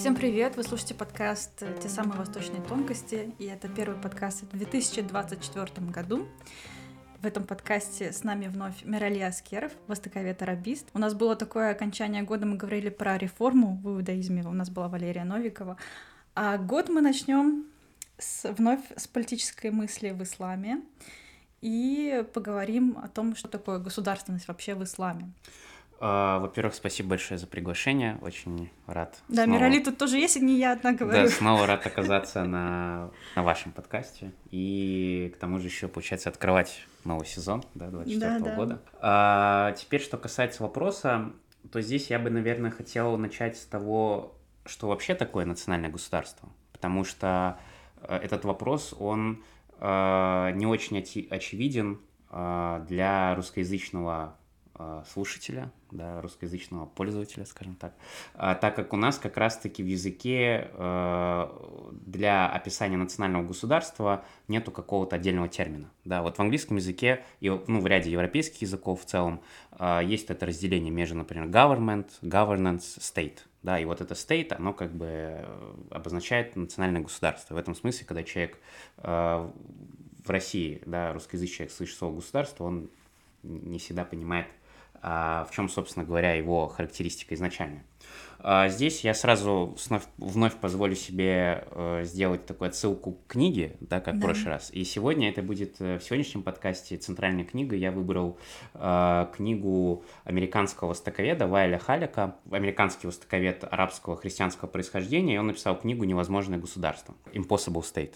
Всем привет! Вы слушаете подкаст «Те самые восточные тонкости», и это первый подкаст в 2024 году. В этом подкасте с нами вновь Мирали Аскеров, востоковед-арабист. У нас было такое окончание года, мы говорили про реформу в иудаизме, у нас была Валерия Новикова. А год мы начнем с, вновь с политической мысли в исламе и поговорим о том, что такое государственность вообще в исламе. А, во-первых, спасибо большое за приглашение. Очень рад. Да, снова... Мирали тут тоже есть, и не я одна говорю. Да, снова рад оказаться на, на вашем подкасте. И к тому же еще, получается, открывать новый сезон, да, 24 да, да. года. А, теперь, что касается вопроса, то здесь я бы, наверное, хотел начать с того, что вообще такое национальное государство. Потому что э, этот вопрос, он э, не очень очевиден э, для русскоязычного слушателя, да, русскоязычного пользователя, скажем так, а, так как у нас как раз-таки в языке э, для описания национального государства нету какого-то отдельного термина. Да, вот в английском языке и ну, в ряде европейских языков в целом э, есть это разделение между, например, government, governance, state. Да, и вот это state, оно как бы обозначает национальное государство. В этом смысле, когда человек в России, да, русскоязычный человек слышит слово государство, он не всегда понимает, в чем, собственно говоря, его характеристика изначальная. А, здесь я сразу вновь, вновь позволю себе э, сделать такую отсылку к книге, да, как да. в прошлый раз. И сегодня это будет э, в сегодняшнем подкасте центральная книга. Я выбрал э, книгу американского востоковеда Вайля Халика, американский востоковед арабского христианского происхождения, и он написал книгу «Невозможное государство» Impossible State.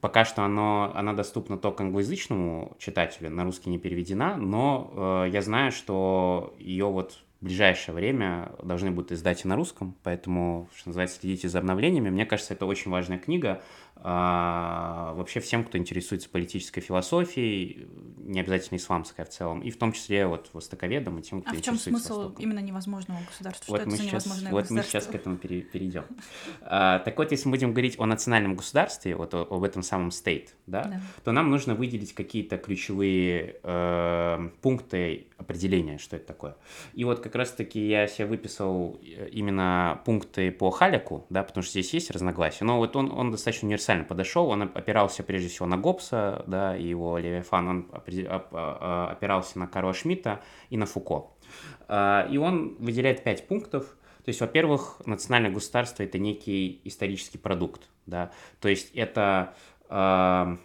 Пока что оно, она доступна только англоязычному читателю, на русский не переведена, но э, я знаю, что ее вот в ближайшее время должны будут издать и на русском, поэтому, что называется, следите за обновлениями. Мне кажется, это очень важная книга, вообще всем, кто интересуется политической философией, не обязательно исламской в целом, и в том числе вот востоковедом и тем, кто а в чем смысл Востоком. именно невозможного государства? Вот, Что мы это сейчас, невозможное вот мы сейчас к этому перейдем. а, так вот, если мы будем говорить о национальном государстве, вот об этом самом state, да, то нам нужно выделить какие-то ключевые э, пункты определения, что это такое. И вот как раз-таки я себе выписал э, именно пункты по Халику, да, потому что здесь есть разногласия, но вот он, он достаточно универсальный универсально подошел, он опирался прежде всего на Гоббса, да, и его Левиафан, он а, опирался на Карла Шмидта и на Фуко. А, и он выделяет пять пунктов. То есть, во-первых, национальное государство – это некий исторический продукт, да, то есть это а,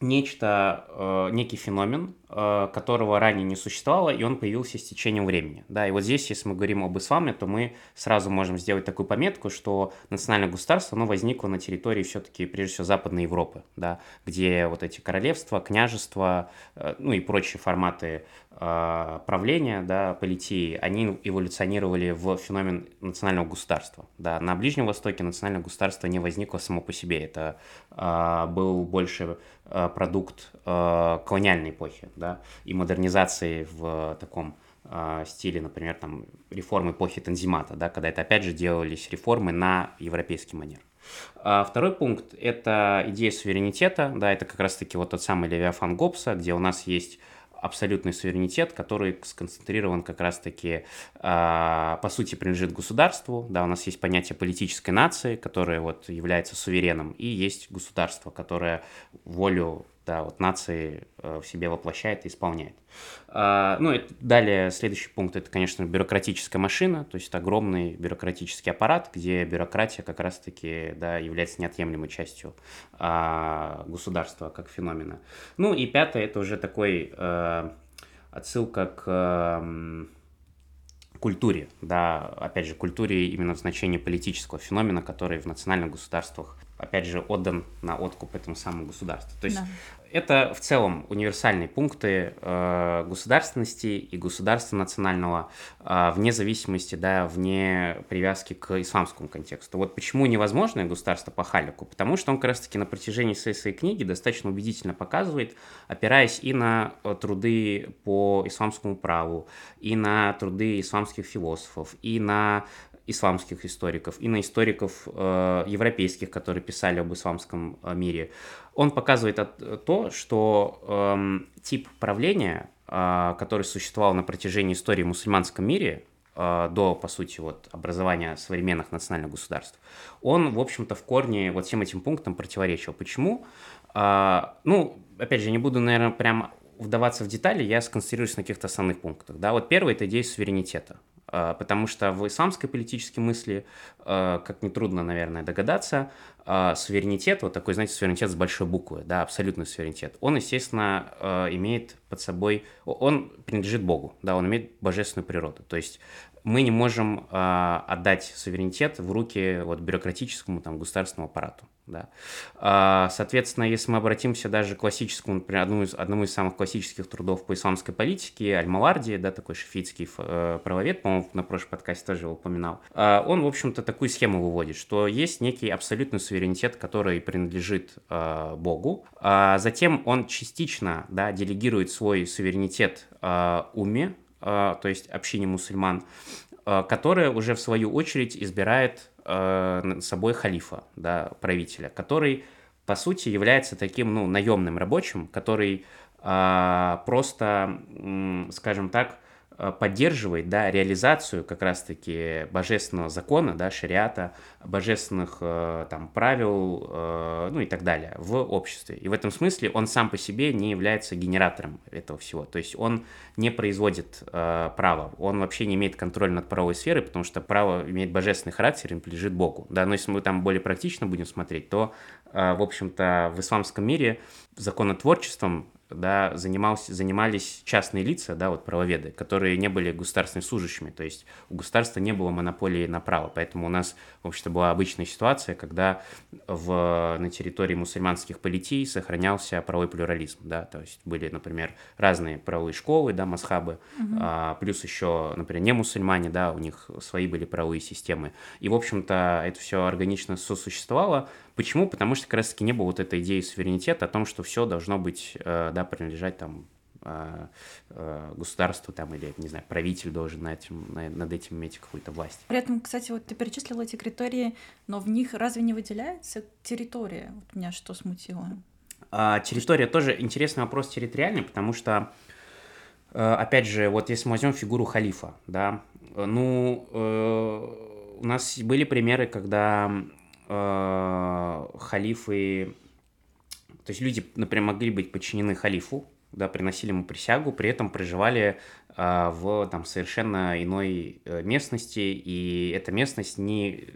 нечто, э, некий феномен, э, которого ранее не существовало, и он появился с течением времени. Да, и вот здесь, если мы говорим об исламе, то мы сразу можем сделать такую пометку, что национальное государство, оно возникло на территории все-таки, прежде всего, Западной Европы, да, где вот эти королевства, княжества, э, ну и прочие форматы правления, да, политии, они эволюционировали в феномен национального государства. Да. На Ближнем Востоке национальное государство не возникло само по себе, это э, был больше Э, продукт э, колониальной эпохи, да, и модернизации в таком э, стиле, например, там, реформы эпохи Танзимата, да, когда это, опять же, делались реформы на европейский манер. А второй пункт – это идея суверенитета, да, это как раз-таки вот тот самый Левиафан Гоббса, где у нас есть абсолютный суверенитет, который сконцентрирован как раз-таки, э, по сути, принадлежит государству. Да, у нас есть понятие политической нации, которая вот является сувереном, и есть государство, которое волю да, вот нации э, в себе воплощает и исполняет. А, ну, и далее следующий пункт – это, конечно, бюрократическая машина, то есть огромный бюрократический аппарат, где бюрократия как раз-таки да, является неотъемлемой частью а, государства как феномена. Ну и пятое – это уже такой а, отсылка к а, культуре, да, опять же, культуре именно в значении политического феномена, который в национальных государствах опять же, отдан на откуп этому самому государству. То есть да. это в целом универсальные пункты э, государственности и государства национального э, вне зависимости, да, вне привязки к исламскому контексту. Вот почему невозможное государство по Халику? Потому что он как раз-таки на протяжении своей, своей книги достаточно убедительно показывает, опираясь и на э, труды по исламскому праву, и на труды исламских философов, и на исламских историков и на историков э, европейских, которые писали об исламском э, мире. Он показывает от, то, что э, тип правления, э, который существовал на протяжении истории в мусульманском мире, э, до, по сути, вот образования современных национальных государств, он, в общем-то, в корне вот всем этим пунктам противоречил. Почему? А, ну, опять же, не буду, наверное, прям вдаваться в детали, я сконцентрируюсь на каких-то основных пунктах. Да? Вот первый – это идея суверенитета. А, потому что в исламской политической мысли, а, как нетрудно, наверное, догадаться, а, суверенитет, вот такой, знаете, суверенитет с большой буквы, да, абсолютный суверенитет, он, естественно, имеет под собой, он принадлежит Богу, да, он имеет божественную природу. То есть мы не можем отдать суверенитет в руки вот, бюрократическому там, государственному аппарату. Да. А, соответственно, если мы обратимся даже к классическому, например, одному из, одному из самых классических трудов по исламской политике, Аль-Маварди, да, такой шафитский э, правовед, по-моему, на прошлом подкасте тоже его упоминал, а, он, в общем-то, такую схему выводит, что есть некий абсолютный суверенитет, который принадлежит э, Богу, а затем он частично да, делегирует свой суверенитет уме, то есть общине мусульман, которая уже в свою очередь избирает э, собой халифа, да, правителя, который, по сути, является таким, ну, наемным рабочим, который э, просто, скажем так, поддерживает да, реализацию как раз-таки божественного закона, да, шариата, божественных э, там, правил, э, ну и так далее в обществе. И в этом смысле он сам по себе не является генератором этого всего. То есть он не производит э, право, он вообще не имеет контроля над правовой сферой, потому что право имеет божественный характер и принадлежит Богу. Да? Но если мы там более практично будем смотреть, то, э, в общем-то, в исламском мире законотворчеством да, занимался, занимались частные лица, да, вот правоведы, которые не были государственными служащими, то есть у государства не было монополии на право, поэтому у нас, в общем-то, была обычная ситуация, когда в, на территории мусульманских политий сохранялся правовой плюрализм, да, то есть были, например, разные правовые школы, да, масхабы, угу. а, плюс еще, например, не мусульмане, да, у них свои были правовые системы, и, в общем-то, это все органично сосуществовало, Почему? Потому что как раз-таки не было вот этой идеи суверенитета о том, что все должно быть, э, да, принадлежать там э, э, государству там или, не знаю, правитель должен над этим, над этим иметь какую-то власть. При этом, кстати, вот ты перечислила эти критерии, но в них разве не выделяется территория? Вот меня что смутило. А, территория тоже интересный вопрос территориальный, потому что, опять же, вот если мы возьмем фигуру халифа, да, ну, у нас были примеры, когда э, халифы, то есть люди, например, могли быть подчинены халифу, да, приносили ему присягу, при этом проживали э, в там совершенно иной э, местности, и эта местность не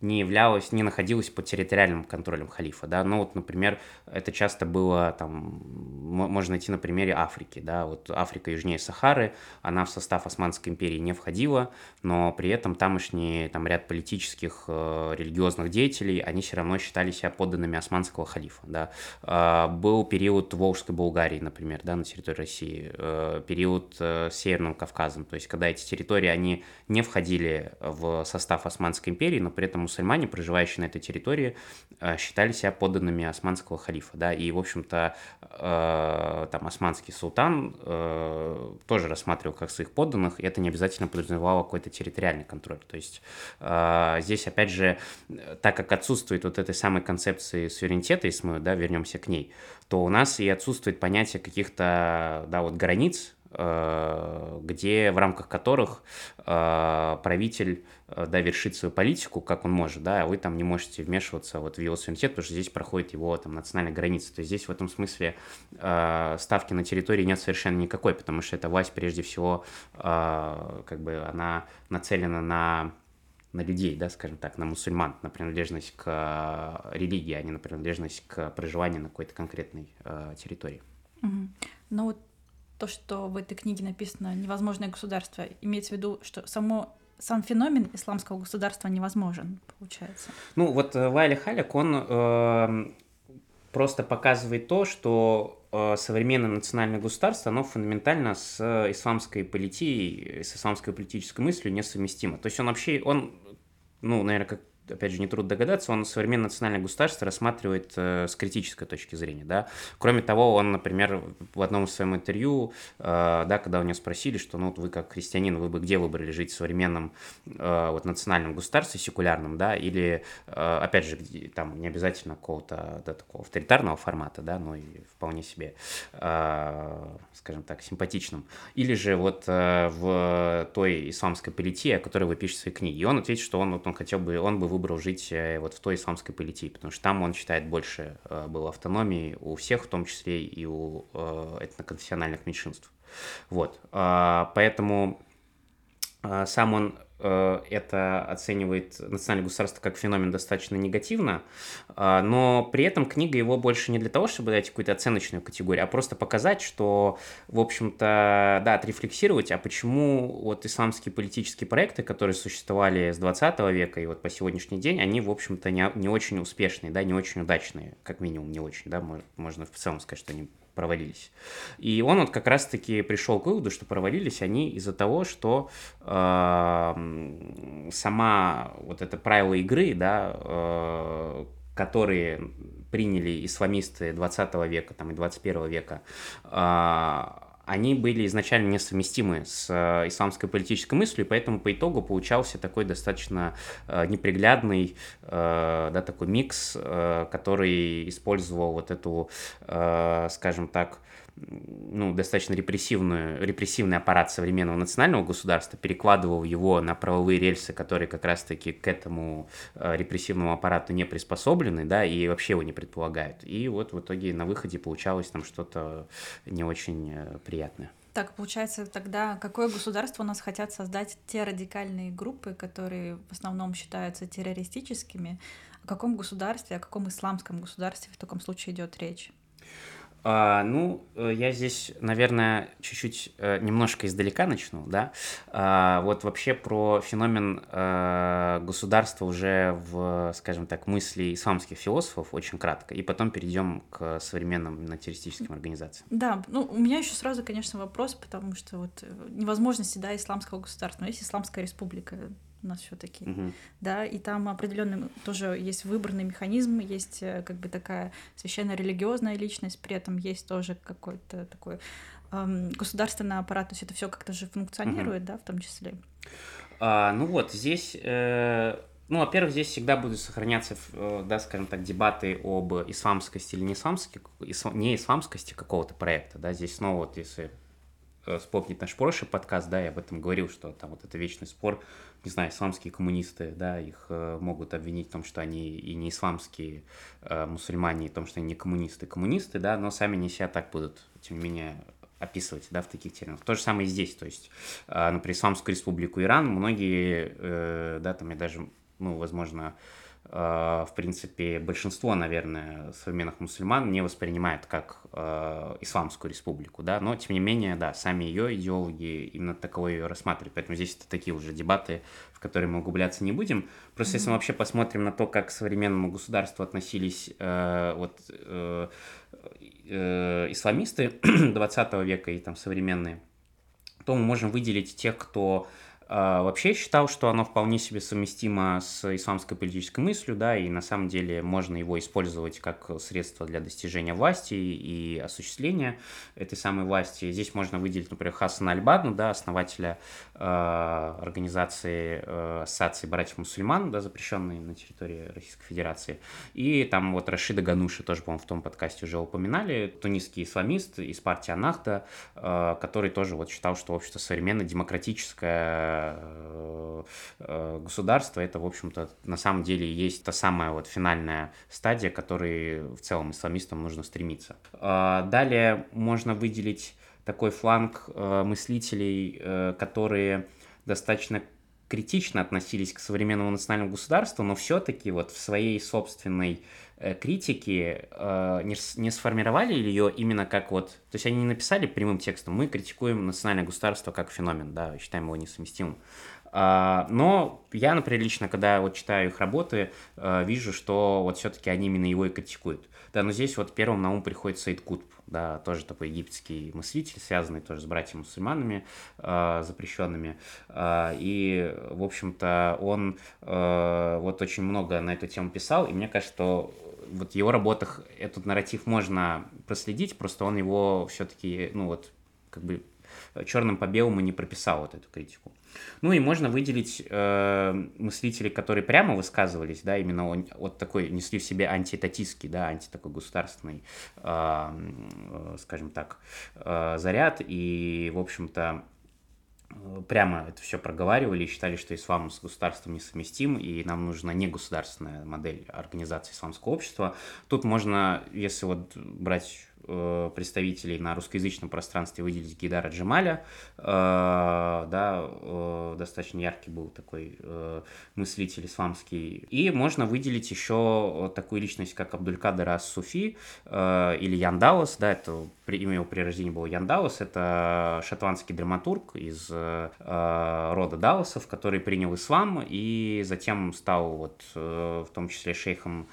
не являлась, не находилась под территориальным контролем халифа, да, ну вот, например, это часто было, там, можно найти на примере Африки, да, вот Африка южнее Сахары, она в состав Османской империи не входила, но при этом тамошний, там, ряд политических, э, религиозных деятелей, они все равно считали себя подданными османского халифа, да, э, был период Волжской Болгарии, например, да, на территории России, э, период э, с Северным Кавказом, то есть, когда эти территории, они не входили в состав Османской империи, но при этом мусульмане, проживающие на этой территории, э, считали себя подданными османского халифа, да, и, в общем-то, э, там османский султан э, тоже рассматривал как своих подданных, и это не обязательно подразумевало какой-то территориальный контроль, то есть здесь, опять же, так как отсутствует вот этой самой концепции суверенитета, если мы, да, вернемся к ней, то у нас и отсутствует понятие каких-то, да, вот границ, где в рамках которых э, правитель э, да, вершит свою политику, как он может, да, а вы там не можете вмешиваться вот в его суверенитет, потому что здесь проходит его там национальная граница. То есть здесь в этом смысле ставки на территории нет совершенно никакой, потому что эта власть прежде всего как бы она нацелена на на людей, да, скажем так, на мусульман, на принадлежность к религии, а не на принадлежность к проживанию на какой-то конкретной э, территории. Угу. Ну вот то, что в этой книге написано «невозможное государство», имеется в виду, что само сам феномен исламского государства невозможен, получается. Ну, вот э, Вайли Халик, он э, просто показывает то, что э, современное национальное государство, оно фундаментально с исламской политией, с исламской политической мыслью несовместимо. То есть он вообще, он, ну, наверное, как опять же, не трудно догадаться, он современное национальное государство рассматривает э, с критической точки зрения, да. Кроме того, он, например, в одном из своем интервью, э, да, когда у него спросили, что, ну, вот вы как христианин, вы бы где выбрали жить в современном э, вот национальном государстве, секулярном, да, или, э, опять же, там не обязательно какого-то, да, такого авторитарного формата, да, но и вполне себе, э, скажем так, симпатичным, или же вот э, в той исламской политии, о которой вы пишете в своей книге. И он ответит, что он, вот, он хотел бы, он бы выбрал жить э, вот в той исламской политии, потому что там он считает больше э, было автономии у всех, в том числе и у э, этноконфессиональных меньшинств. Вот, э, поэтому э, сам он это оценивает национальное государство как феномен достаточно негативно, э, но при этом книга его больше не для того, чтобы дать какую-то оценочную категорию, а просто показать, что, в общем-то, да, отрефлексировать, а почему вот исламские политические проекты, которые существовали с 20 века и вот по сегодняшний день, они, в общем-то, не, не очень успешные, да, не очень удачные, как минимум не очень, да, можно в целом сказать, что они провалились. И он вот как раз-таки пришел к выводу, что провалились они из-за того, что э, сама вот это правило игры, да, э, которые приняли исламисты 20 века там, и 21 века, э, они были изначально несовместимы с э, исламской политической мыслью, поэтому по итогу получался такой достаточно э, неприглядный, э, да, такой микс, который использовал вот эту, скажем так, ну, достаточно репрессивную, репрессивный аппарат современного национального государства, перекладывал его на правовые рельсы, которые как раз-таки к этому э, репрессивному аппарату не приспособлены, да, и вообще его не предполагают. И вот в итоге на выходе получалось там что-то не очень э, приятное. Так, получается, тогда какое государство у нас хотят создать те радикальные группы, которые в основном считаются террористическими? О каком государстве, о каком исламском государстве в таком случае идет речь? А, ну, э, я здесь, наверное, чуть-чуть э, немножко издалека начну, да. А, вот вообще про феномен а, государства уже в, скажем так, мысли исламских философов очень кратко, и потом перейдем к современным террористическим организациям. Да, ну, у меня еще сразу, конечно, вопрос, потому что вот невозможности, да, исламского государства, но есть Исламская республика, у нас все-таки, угу. да, и там определенный тоже есть выборный механизм, есть э, как бы такая священно-религиозная личность, при этом есть тоже какой-то такой эм, государственный аппарат, то есть это все как-то же функционирует, угу. да, в том числе. А, ну вот здесь. Э... Ну, во-первых, здесь всегда будут сохраняться, э, да, скажем так, дебаты об исламскости или не исламскости, не исламскости какого-то проекта, да, здесь снова вот если вспомнить наш прошлый подкаст, да, я об этом говорил, что там вот это вечный спор, не знаю, исламские коммунисты, да, их э, могут обвинить в том, что они и не исламские э, мусульмане, и в том, что они не коммунисты, коммунисты, да, но сами не себя так будут, тем не менее, описывать, да, в таких терминах. То же самое и здесь, то есть, э, например, Исламскую республику Иран, многие, э, да, там я даже, ну, возможно, Э, в принципе, большинство, наверное, современных мусульман не воспринимает как э, исламскую республику, да, но, тем не менее, да, сами ее идеологи именно таковой ее рассматривают, поэтому здесь это такие уже дебаты, в которые мы углубляться не будем. Просто mm-hmm. если мы вообще посмотрим на то, как к современному государству относились э, вот э, э, исламисты 20 века и там современные, то мы можем выделить тех, кто вообще считал, что оно вполне себе совместимо с исламской политической мыслью, да, и на самом деле можно его использовать как средство для достижения власти и осуществления этой самой власти. Здесь можно выделить, например, Хасана Альбадну, да, основателя э, организации э, Ассоциации братьев-мусульман, да, запрещенной на территории Российской Федерации. И там вот Рашида Гануши тоже, по-моему, в том подкасте уже упоминали, тунисский исламист из партии Анахта, э, который тоже вот считал, что общество современное, демократическое, Э, э, государства, это, в общем-то, на самом деле есть та самая вот финальная стадия, к которой в целом исламистам нужно стремиться. А, далее можно выделить такой фланг э, мыслителей, которые достаточно критично относились к современному национальному государству, но все-таки вот в своей собственной э, критике э, не, не сформировали ее именно как вот... То есть они не написали прямым текстом, мы критикуем национальное государство как феномен, да, считаем его несовместимым. А, но я, например, лично, когда вот читаю их работы, э, вижу, что вот все-таки они именно его и критикуют. Да, но здесь вот первым на ум приходит Саид Кутб, да, тоже такой египетский мыслитель, связанный тоже с братьями-мусульманами э, запрещенными. Э, и, в общем-то, он э, вот очень много на эту тему писал, и мне кажется, что вот в его работах этот нарратив можно проследить, просто он его все-таки, ну вот, как бы черным по белому не прописал вот эту критику. Ну и можно выделить э, мыслителей, которые прямо высказывались, да, именно он, вот такой, несли в себе антиэтатистский, да, антитакой государственный, э, э, скажем так, э, заряд, и, в общем-то, прямо это все проговаривали и считали, что ислам с государством несовместим, и нам нужна не государственная модель организации исламского общества. Тут можно, если вот брать представителей на русскоязычном пространстве выделить Гидара Джемаля, э, да, э, достаточно яркий был такой мыслитель исламский. И можно выделить еще такую личность, как Абдулькадр Ас-Суфи или Яндалас, да, это имя его при рождении было Яндалас, это шотландский драматург из рода Далласов, который принял ислам и затем стал вот в том числе шейхом Э,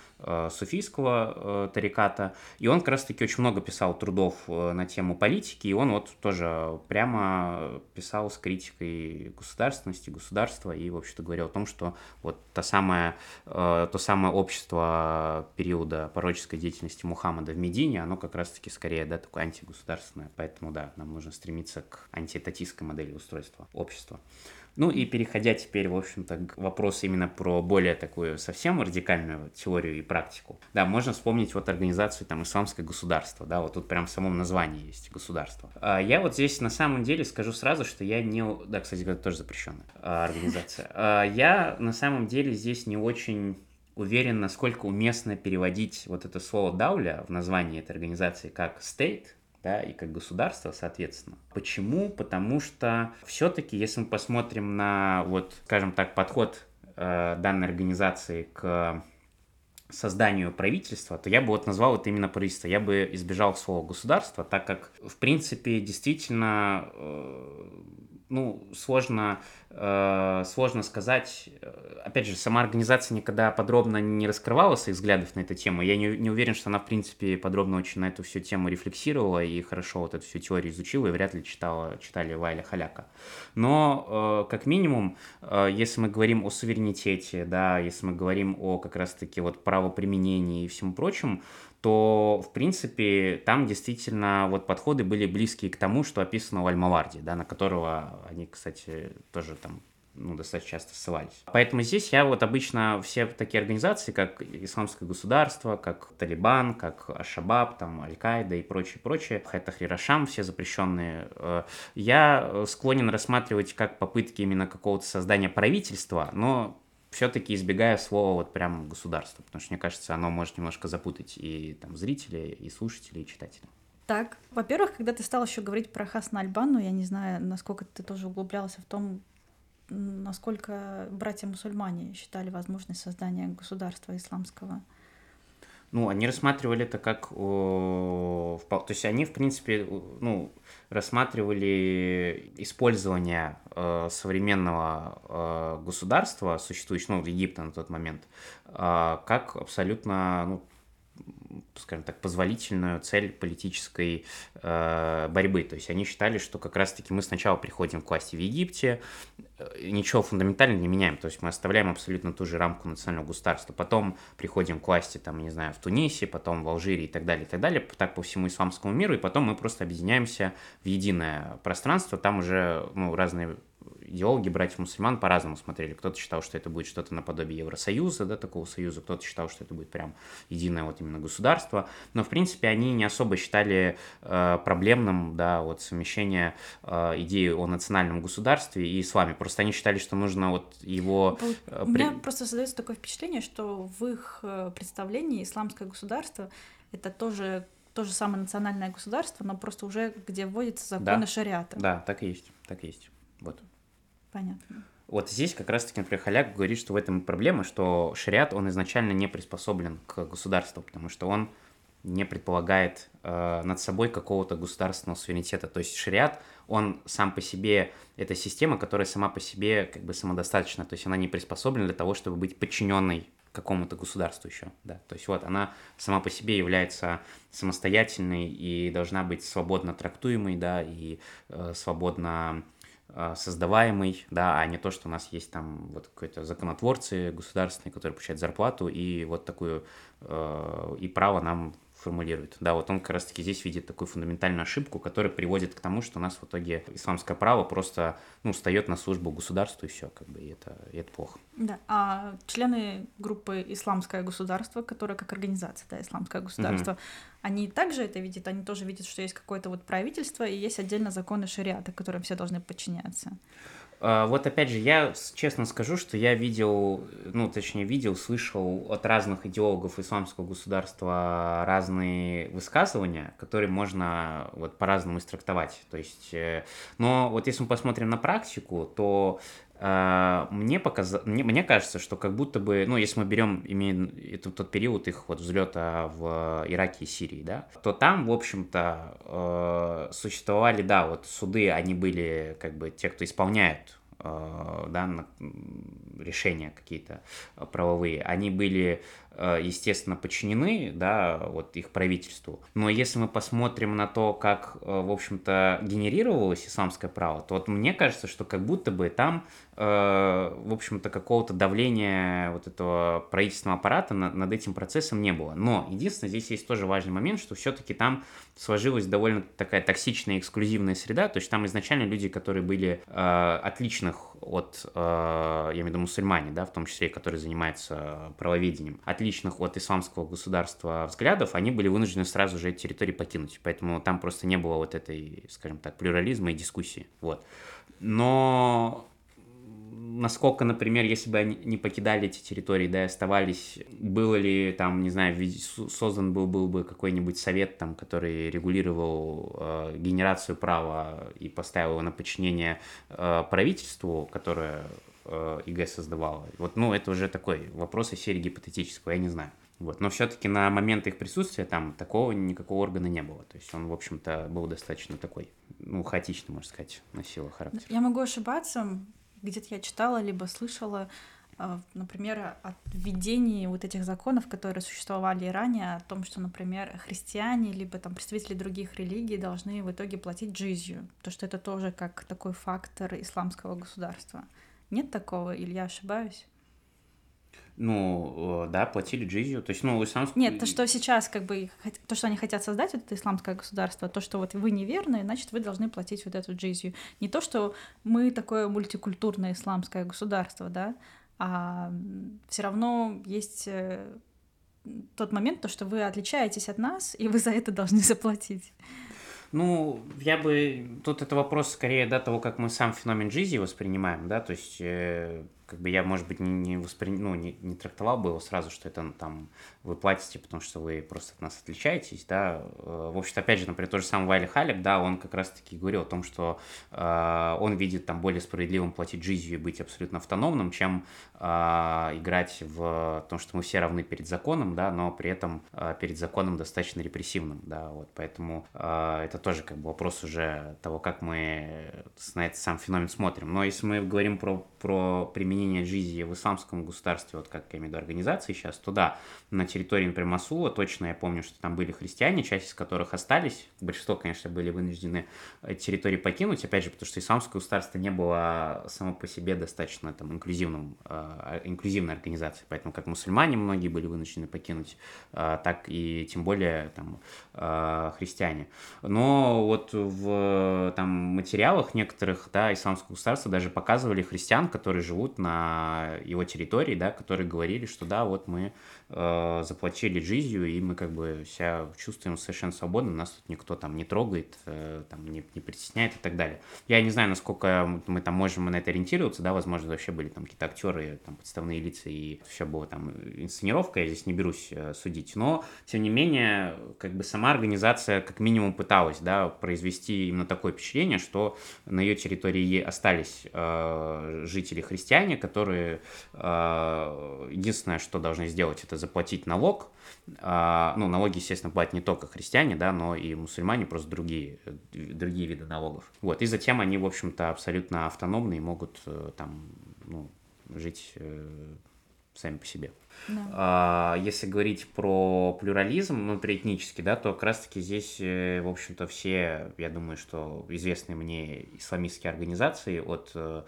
суфийского э, тариката, и он как раз-таки очень много писал трудов э, на тему политики, и он вот тоже прямо писал с критикой государственности, государства, и, в общем-то, говорил о том, что вот то самое, то самое общество периода пороческой деятельности Мухаммада в Медине, оно как раз-таки скорее, да, такое антигосударственное, поэтому, да, нам нужно стремиться к антиэтатистской модели устройства общества. Ну и переходя теперь, в общем-то, к вопросу именно про более такую совсем радикальную теорию и практику. Да, можно вспомнить вот организацию там исламское государство, да, вот тут прям в самом названии есть государство. А я вот здесь на самом деле скажу сразу, что я не... Да, кстати, это тоже запрещенная а, организация. А, я на самом деле здесь не очень уверен, насколько уместно переводить вот это слово «дауля» в названии этой организации как «state», да, и как государство, соответственно. Почему? Потому что все-таки, если мы посмотрим на, вот, скажем так, подход э, данной организации к созданию правительства, то я бы вот назвал это именно правительство. Я бы избежал слова государство, так как, в принципе, действительно, э, ну, сложно Э, сложно сказать. Опять же, сама организация никогда подробно не раскрывала своих взглядов на эту тему. Я не, не уверен, что она, в принципе, подробно очень на эту всю тему рефлексировала и хорошо вот эту всю теорию изучила, и вряд ли читала, читали Вайля Халяка. Но, э, как минимум, э, если мы говорим о суверенитете, да, если мы говорим о как раз-таки вот правоприменении и всему прочему, то, в принципе, там действительно вот подходы были близкие к тому, что описано в Альмаварде, да, на которого они, кстати, тоже там ну, достаточно часто ссылались. Поэтому здесь я вот обычно все такие организации, как Исламское государство, как Талибан, как Ашабаб, там, Аль-Каида и прочее, прочее, Хайтахри Рашам, все запрещенные, э, я склонен рассматривать как попытки именно какого-то создания правительства, но все-таки избегая слова вот прям государство, потому что, мне кажется, оно может немножко запутать и там зрителей, и слушателей, и читателей. Так, во-первых, когда ты стал еще говорить про Хасна Альбану, я не знаю, насколько ты тоже углублялся в том, насколько братья-мусульмане считали возможность создания государства исламского. Ну, они рассматривали это как... То есть они, в принципе, ну, рассматривали использование э, современного э, государства, существующего, ну, Египта на тот момент, э, как абсолютно ну, скажем так, позволительную цель политической э, борьбы. То есть они считали, что как раз-таки мы сначала приходим к власти в Египте, э, ничего фундаментально не меняем, то есть мы оставляем абсолютно ту же рамку национального государства, потом приходим к власти, там, не знаю, в Тунисе, потом в Алжире и так далее, и так далее, так по всему исламскому миру, и потом мы просто объединяемся в единое пространство, там уже ну, разные идеологи братьев-мусульман по-разному смотрели. Кто-то считал, что это будет что-то наподобие Евросоюза, да, такого союза, кто-то считал, что это будет прям единое вот именно государство. Но, в принципе, они не особо считали э, проблемным, да, вот совмещение э, идеи о национальном государстве и исламе. Просто они считали, что нужно вот его... Э, У меня просто создается такое впечатление, что в их э, представлении исламское государство это тоже то же самое национальное государство, но просто уже где вводятся законы да, шариата. Да, так и есть, так и есть. Вот. Понятно. Вот здесь как раз-таки, например, Халяк говорит, что в этом проблема, что шариат, он изначально не приспособлен к государству, потому что он не предполагает э, над собой какого-то государственного суверенитета. То есть шариат, он сам по себе, это система, которая сама по себе как бы самодостаточна, то есть она не приспособлена для того, чтобы быть подчиненной какому-то государству еще, да, то есть вот она сама по себе является самостоятельной и должна быть свободно трактуемой, да, и э, свободно создаваемый, да, а не то, что у нас есть там вот какой-то законотворцы государственные, которые получают зарплату и вот такую, э, и право нам формулирует. Да, вот он как раз-таки здесь видит такую фундаментальную ошибку, которая приводит к тому, что у нас в итоге исламское право просто, ну, встает на службу государству и все, как бы, и это, и это плохо. Да, а члены группы «Исламское государство», которая как организация, да, «Исламское государство», угу. они также это видят, они тоже видят, что есть какое-то вот правительство и есть отдельно законы шариата, которым все должны подчиняться. А, вот опять же, я честно скажу, что я видел, ну, точнее, видел, слышал от разных идеологов исламского государства разные высказывания, которые можно вот по-разному истрактовать. То есть, э, но вот если мы посмотрим на практику, то мне, показ... мне, мне кажется, что как будто бы, ну, если мы берем именно это, тот период их вот взлета в Ираке и Сирии, да, то там, в общем-то, uh, существовали, да, вот суды, они были как бы те, кто исполняют uh, да, решения какие-то правовые, они были Э, естественно, подчинены, да, вот их правительству. Но если мы посмотрим на то, как, э, в общем-то, генерировалось исламское право, то вот мне кажется, что как будто бы там, э, в общем-то, какого-то давления вот этого правительственного аппарата над этим процессом не было. Но единственное, здесь есть тоже важный момент, что все-таки там сложилась довольно такая токсичная эксклюзивная среда, то есть там изначально люди, которые были отличных от, я имею в виду мусульмане, да, в том числе, которые занимаются правоведением, отличных от исламского государства взглядов, они были вынуждены сразу же эти территории покинуть. Поэтому там просто не было вот этой, скажем так, плюрализма и дискуссии. Вот. Но насколько, например, если бы они не покидали эти территории, да, и оставались, было ли там, не знаю, создан был, был бы какой-нибудь совет, там, который регулировал э, генерацию права и поставил его на подчинение э, правительству, которое э, ИГ создавала. Вот, ну, это уже такой вопрос из серии гипотетического, я не знаю. Вот. Но все-таки на момент их присутствия там такого никакого органа не было. То есть он, в общем-то, был достаточно такой, ну, хаотичный, можно сказать, носил характер. Я могу ошибаться. Где-то я читала, либо слышала, э, например, о введении вот этих законов, которые существовали ранее, о том, что, например, христиане, либо там представители других религий должны в итоге платить джизью. То, что это тоже как такой фактор исламского государства. Нет такого, или я ошибаюсь? Ну, э, да, платили джизью. То есть, ну, исламское... Нет, то, что сейчас, как бы, то, что они хотят создать, вот это исламское государство, то, что вот вы неверны, значит, вы должны платить вот эту джизью. Не то, что мы такое мультикультурное исламское государство, да, а все равно есть э, тот момент, то, что вы отличаетесь от нас, и вы за это должны заплатить. Ну, я бы... Тут это вопрос скорее, да, того, как мы сам феномен жизни воспринимаем, да, то есть э, как бы я, может быть, не, не, воспри... ну, не, не трактовал бы его сразу, что это ну, там вы платите, потому что вы просто от нас отличаетесь, да. Э, в общем-то, опять же, например, тот же самый Вайли Халек, да, он как раз-таки говорил о том, что э, он видит там более справедливым платить жизнью и быть абсолютно автономным, чем э, играть в том, что мы все равны перед законом, да, но при этом э, перед законом достаточно репрессивным, да, вот, поэтому э, это тоже как бы вопрос уже того, как мы на этот сам феномен смотрим. Но если мы говорим про, про применение применения джизи в исламском государстве, вот как я имею в виду организации сейчас, то да, на территории, например, Масула, точно я помню, что там были христиане, часть из которых остались, большинство, конечно, были вынуждены эти территории покинуть, опять же, потому что исламское государство не было само по себе достаточно там инклюзивным, э, инклюзивной организацией, поэтому как мусульмане многие были вынуждены покинуть, э, так и тем более там э, христиане. Но вот в там материалах некоторых, да, исламского государства даже показывали христиан, которые живут на на его территории, да, которые говорили, что да, вот мы э, заплатили жизнью, и мы как бы себя чувствуем совершенно свободно, нас тут никто там не трогает, э, там не, не притесняет и так далее. Я не знаю, насколько мы там можем на это ориентироваться, да, возможно, вообще были там какие-то актеры, там подставные лица, и все было там инсценировка, я здесь не берусь э, судить, но, тем не менее, как бы сама организация как минимум пыталась, да, произвести именно такое впечатление, что на ее территории остались э, жители христиане, которые э, единственное, что должны сделать, это заплатить налог. Э, ну, налоги, естественно, платят не только христиане, да, но и мусульмане, просто другие, другие виды налогов. Вот, и затем они, в общем-то, абсолютно автономные, могут э, там, ну, жить э, сами по себе. Да. А, если говорить про плюрализм внутриэтнический, да, то как раз-таки здесь, э, в общем-то, все, я думаю, что известные мне исламистские организации от э,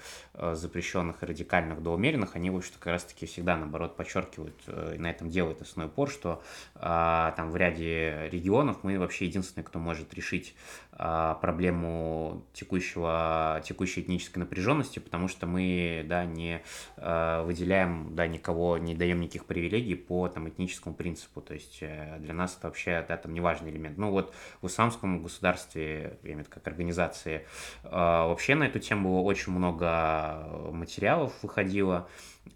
запрещенных и радикальных до умеренных, они, в общем-то, как раз-таки всегда, наоборот, подчеркивают и на этом делают основной упор, что а, там в ряде регионов мы вообще единственные, кто может решить а, проблему текущего, текущей этнической напряженности, потому что мы, да, не выделяем, да, никого, не даем никаких никаких привилегий по там, этническому принципу. То есть э, для нас это вообще да, там, неважный элемент. Ну вот в исламском государстве, я имею в виду как организации, э, вообще на эту тему очень много материалов выходило.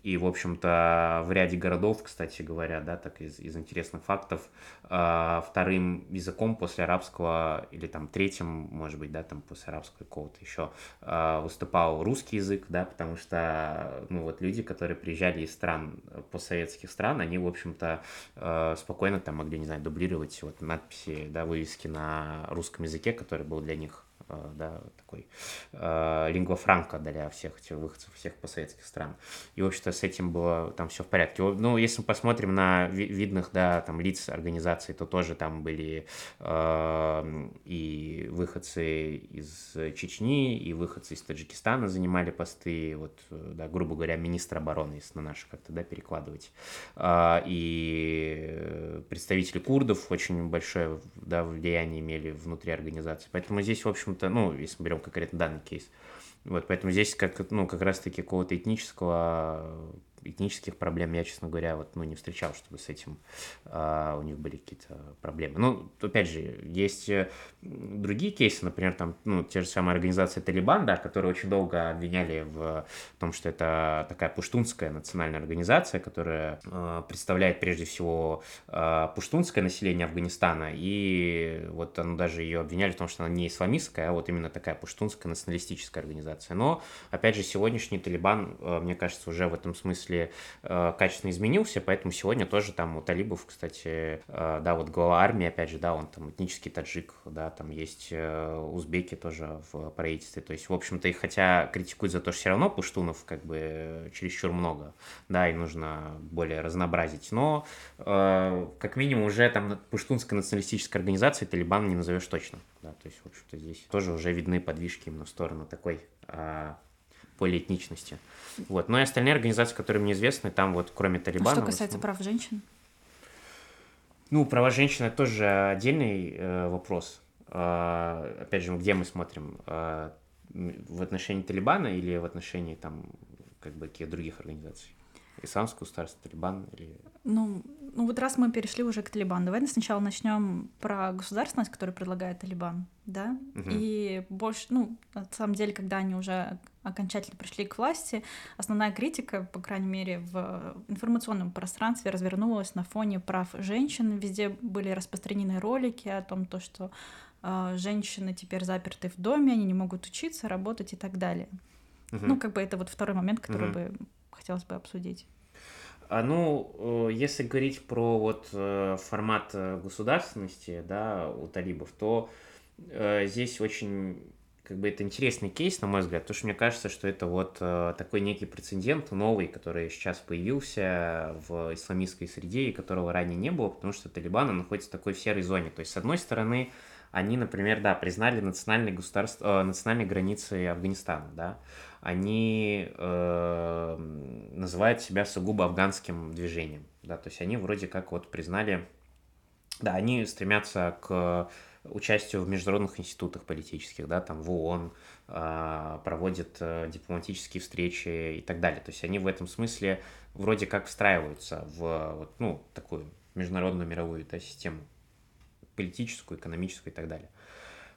И, в общем-то, в ряде городов, кстати говоря, да, так из, из интересных фактов, э, вторым языком после арабского, или там третьим, может быть, да, там после арабского какого-то еще, э, выступал русский язык, да, потому что, ну, вот люди, которые приезжали из стран, постсоветских стран, они, в общем-то, э, спокойно там могли, не знаю, дублировать вот надписи, да, вывески на русском языке, который был для них Э, да, такой э, лингва франка для всех этих выходцев, всех посоветских стран. И, в общем-то, с этим было там все в порядке. Ну, если мы посмотрим на ви- видных, да, там, лиц организации, то тоже там были э, и выходцы из Чечни, и выходцы из Таджикистана занимали посты, вот, да, грубо говоря, министр обороны, если на наши как-то, да, перекладывать. Э, и представители курдов очень большое, да, влияние имели внутри организации. Поэтому здесь, в общем общем-то, ну, если мы берем конкретно данный кейс. Вот, поэтому здесь как, ну, как раз-таки какого-то этнического этнических проблем я, честно говоря, вот, ну, не встречал, чтобы с этим а, у них были какие-то проблемы. Ну, опять же, есть э, другие кейсы, например, там, ну, те же самые организации Талибан, да, которые очень долго обвиняли в том, что это такая пуштунская национальная организация, которая э, представляет прежде всего э, пуштунское население Афганистана, и вот оно даже ее обвиняли в том, что она не исламистская, а вот именно такая пуштунская националистическая организация. Но, опять же, сегодняшний Талибан, э, мне кажется, уже в этом смысле смысле э, качественно изменился, поэтому сегодня тоже там у талибов, кстати, э, да, вот глава армии, опять же, да, он там этнический таджик, да, там есть э, узбеки тоже в правительстве, то есть, в общем-то, их хотя критикуют за то, что все равно пуштунов как бы чересчур много, да, и нужно более разнообразить, но как минимум уже там пуштунской националистической организации Талибан не назовешь точно, да, то есть, в общем-то, здесь тоже уже видны подвижки именно в сторону такой а, полиэтничности. Вот. Но и остальные организации, которые мне известны, там вот кроме Талибана... А что касается прав женщин? Ну, права женщин это тоже отдельный э, вопрос. Э, опять же, где мы смотрим? Э, в отношении Талибана или в отношении там как бы каких других организаций? Исламское государство, Талибан или... Ну, ну вот раз мы перешли уже к Талибану, давай сначала начнем про государственность, которую предлагает Талибан, да? Угу. И больше, ну, на самом деле, когда они уже окончательно пришли к власти, основная критика, по крайней мере, в информационном пространстве развернулась на фоне прав женщин. Везде были распространены ролики о том, то, что э, женщины теперь заперты в доме, они не могут учиться, работать и так далее. Угу. Ну, как бы это вот второй момент, который угу. бы хотелось бы обсудить. А ну, э, если говорить про вот э, формат э, государственности, да, у талибов, то здесь очень как бы это интересный кейс, на мой взгляд, потому что мне кажется, что это вот такой некий прецедент новый, который сейчас появился в исламистской среде и которого ранее не было, потому что Талибан находится в такой серой зоне. То есть, с одной стороны, они, например, да, признали национальные, государства, национальные границы Афганистана, да, они э, называют себя сугубо афганским движением, да, то есть они вроде как вот признали, да, они стремятся к участию в международных институтах политических, да, там в ООН, э, проводят э, дипломатические встречи и так далее. То есть они в этом смысле вроде как встраиваются в вот, ну, такую международную мировую да, систему, политическую, экономическую и так далее.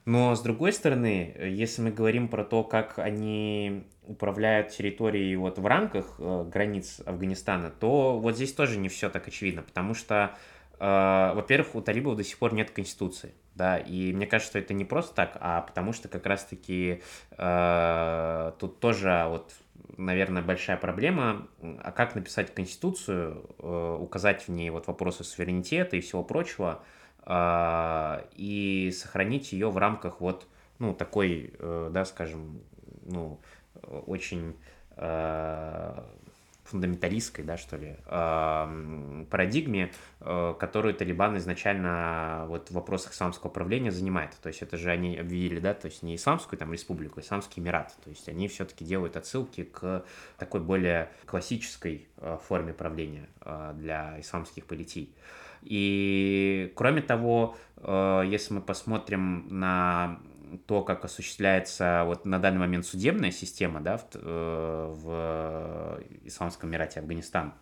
Но с другой стороны, если мы говорим про то, как они управляют территорией вот в рамках э, границ Афганистана, то вот здесь тоже не все так очевидно, потому что, э, во-первых, у талибов до сих пор нет конституции да, и мне кажется, что это не просто так, а потому что как раз-таки э, тут тоже вот наверное, большая проблема, а как написать конституцию, э, указать в ней вот вопросы суверенитета и всего прочего, э, и сохранить ее в рамках вот, ну, такой, э, да, скажем, ну, очень э, фундаменталистской, да, что ли, парадигме, э, которую Талибан изначально вот в вопросах исламского правления занимает. То есть это же они объявили, да, то есть не исламскую там республику, а исламский эмират. То есть они все-таки делают отсылки к такой более классической э, форме правления для исламских политий. И кроме того, если мы посмотрим на то, как осуществляется вот на данный момент судебная система да, в, э, в Исламском Эмирате Афганистан,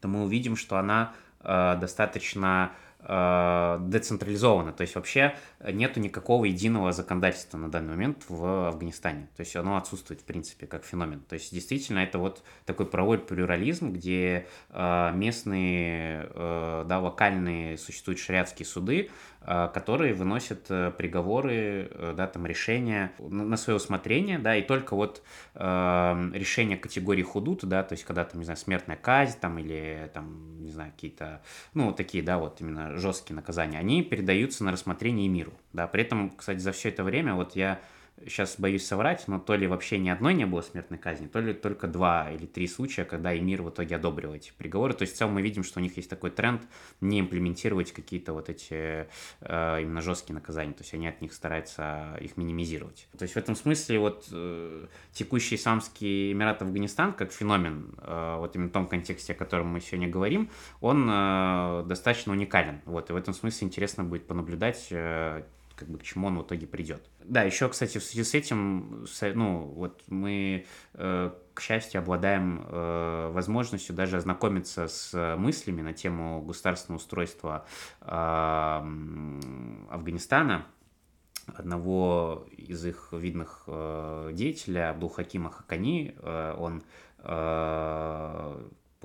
то мы увидим, что она э, достаточно Э, децентрализовано, то есть вообще нету никакого единого законодательства на данный момент в Афганистане, то есть оно отсутствует в принципе как феномен, то есть действительно это вот такой правовой плюрализм, где э, местные, э, да, локальные существуют шариатские суды, которые выносят приговоры, да, там решения на свое усмотрение, да, и только вот решение категории худут, да, то есть когда там, не знаю, смертная казнь там или там, не знаю, какие-то, ну, такие, да, вот именно жесткие наказания, они передаются на рассмотрение миру. Да? При этом, кстати, за все это время вот я сейчас боюсь соврать, но то ли вообще ни одной не было смертной казни, то ли только два или три случая, когда Эмир в итоге одобрил эти приговоры. То есть в целом мы видим, что у них есть такой тренд не имплементировать какие-то вот эти э, именно жесткие наказания, то есть они от них стараются их минимизировать. То есть в этом смысле вот э, текущий исламский Эмират Афганистан как феномен, э, вот именно в том контексте, о котором мы сегодня говорим, он э, достаточно уникален. Вот, и в этом смысле интересно будет понаблюдать э, как бы к чему он в итоге придет. Да, еще, кстати, в связи с этим, ну, вот мы, э, к счастью, обладаем э, возможностью даже ознакомиться с мыслями на тему государственного устройства Афганистана, одного из их видных э, деятелей, Абдулхакима Хакани, он